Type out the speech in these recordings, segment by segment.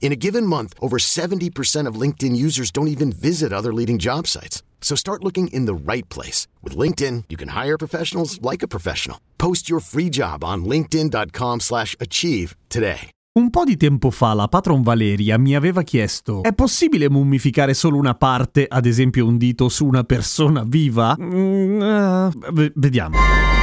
In a given month, over 70% of LinkedIn users don't even visit other leading job sites. So start looking in the right place. With LinkedIn, you can hire professionals like a professional. Post your free job on linkedin.com slash achieve today. Un po' di tempo fa la patron Valeria mi aveva chiesto: è possibile mummificare solo una parte, ad esempio un dito, su una persona viva? Mm, uh, v- vediamo.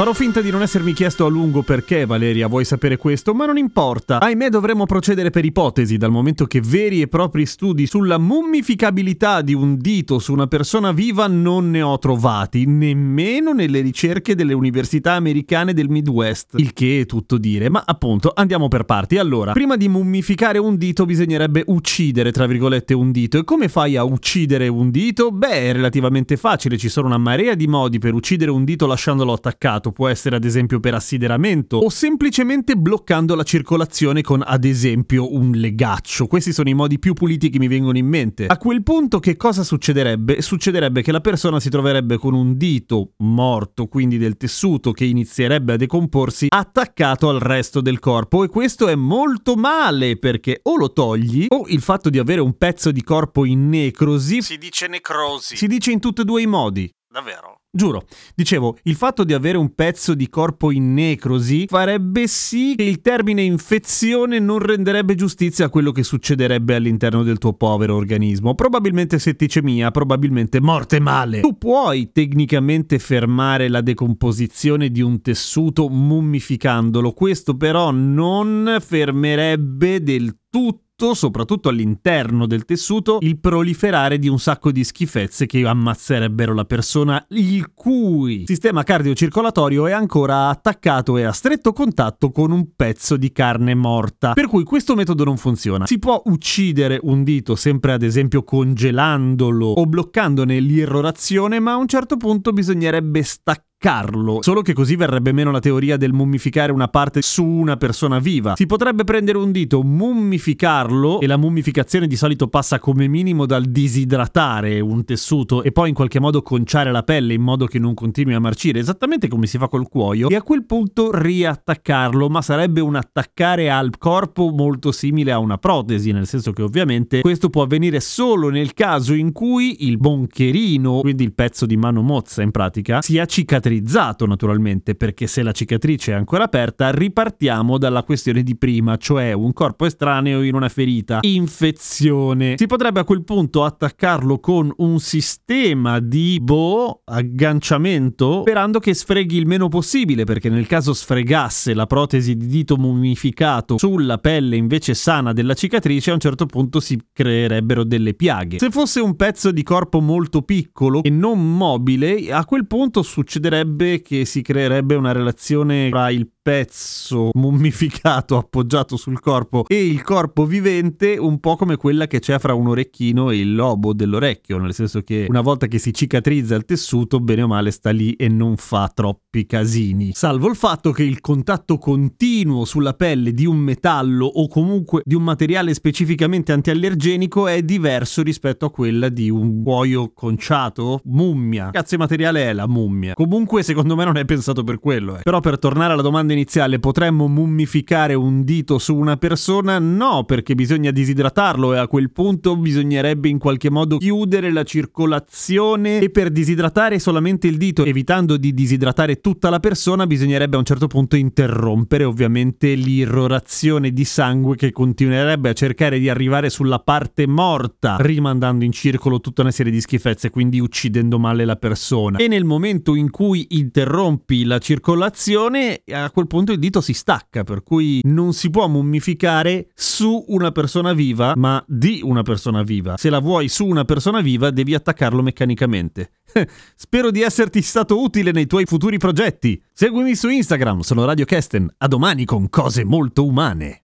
Farò finta di non essermi chiesto a lungo perché, Valeria, vuoi sapere questo, ma non importa. Ahimè dovremmo procedere per ipotesi, dal momento che veri e propri studi sulla mummificabilità di un dito su una persona viva non ne ho trovati, nemmeno nelle ricerche delle università americane del Midwest. Il che è tutto dire, ma appunto andiamo per parti. Allora, prima di mummificare un dito bisognerebbe uccidere, tra virgolette, un dito. E come fai a uccidere un dito? Beh, è relativamente facile, ci sono una marea di modi per uccidere un dito lasciandolo attaccato può essere ad esempio per assideramento o semplicemente bloccando la circolazione con ad esempio un legaccio. Questi sono i modi più puliti che mi vengono in mente. A quel punto che cosa succederebbe? Succederebbe che la persona si troverebbe con un dito morto, quindi del tessuto che inizierebbe a decomporsi, attaccato al resto del corpo e questo è molto male perché o lo togli o il fatto di avere un pezzo di corpo in necrosi Si dice necrosi. si dice in tutti e due i modi. Davvero? Giuro, dicevo, il fatto di avere un pezzo di corpo in necrosi farebbe sì che il termine infezione non renderebbe giustizia a quello che succederebbe all'interno del tuo povero organismo. Probabilmente setticemia, probabilmente morte male. Tu puoi tecnicamente fermare la decomposizione di un tessuto mummificandolo, questo però non fermerebbe del tutto soprattutto all'interno del tessuto, il proliferare di un sacco di schifezze che ammazzerebbero la persona, il cui sistema cardiocircolatorio è ancora attaccato e a stretto contatto con un pezzo di carne morta. Per cui questo metodo non funziona. Si può uccidere un dito sempre ad esempio congelandolo o bloccandone l'irrorazione, ma a un certo punto bisognerebbe staccare Carlo, solo che così verrebbe meno la teoria del mummificare una parte su una persona viva. Si potrebbe prendere un dito, mummificarlo e la mummificazione di solito passa come minimo dal disidratare un tessuto e poi in qualche modo conciare la pelle in modo che non continui a marcire, esattamente come si fa col cuoio, e a quel punto riattaccarlo, ma sarebbe un attaccare al corpo molto simile a una protesi, nel senso che ovviamente questo può avvenire solo nel caso in cui il boncherino, quindi il pezzo di mano mozza in pratica, sia cicatrizzato cicatrizzato naturalmente, perché se la cicatrice è ancora aperta ripartiamo dalla questione di prima, cioè un corpo estraneo in una ferita, infezione. Si potrebbe a quel punto attaccarlo con un sistema di boh, agganciamento, sperando che sfreghi il meno possibile, perché nel caso sfregasse la protesi di dito mummificato sulla pelle invece sana della cicatrice, a un certo punto si creerebbero delle piaghe. Se fosse un pezzo di corpo molto piccolo e non mobile, a quel punto succederebbe che si creerebbe una relazione tra il pezzo mummificato appoggiato sul corpo e il corpo vivente un po' come quella che c'è fra un orecchino e il lobo dell'orecchio, nel senso che una volta che si cicatrizza il tessuto, bene o male sta lì e non fa troppi casini. Salvo il fatto che il contatto continuo sulla pelle di un metallo o comunque di un materiale specificamente antiallergenico è diverso rispetto a quella di un cuoio conciato, mummia. Cazzo materiale è la mummia? Comunque secondo me non è pensato per quello, eh. Però per tornare alla domanda iniziale, potremmo mummificare un dito su una persona? No, perché bisogna disidratarlo e a quel punto bisognerebbe in qualche modo chiudere la circolazione e per disidratare solamente il dito, evitando di disidratare tutta la persona, bisognerebbe a un certo punto interrompere ovviamente l'irrorazione di sangue che continuerebbe a cercare di arrivare sulla parte morta, rimandando in circolo tutta una serie di schifezze, quindi uccidendo male la persona. E nel momento in cui interrompi la circolazione, a quel quel punto il dito si stacca, per cui non si può mummificare su una persona viva, ma di una persona viva. Se la vuoi su una persona viva, devi attaccarlo meccanicamente. Spero di esserti stato utile nei tuoi futuri progetti. Seguimi su Instagram, sono Radio Kesten. A domani con cose molto umane.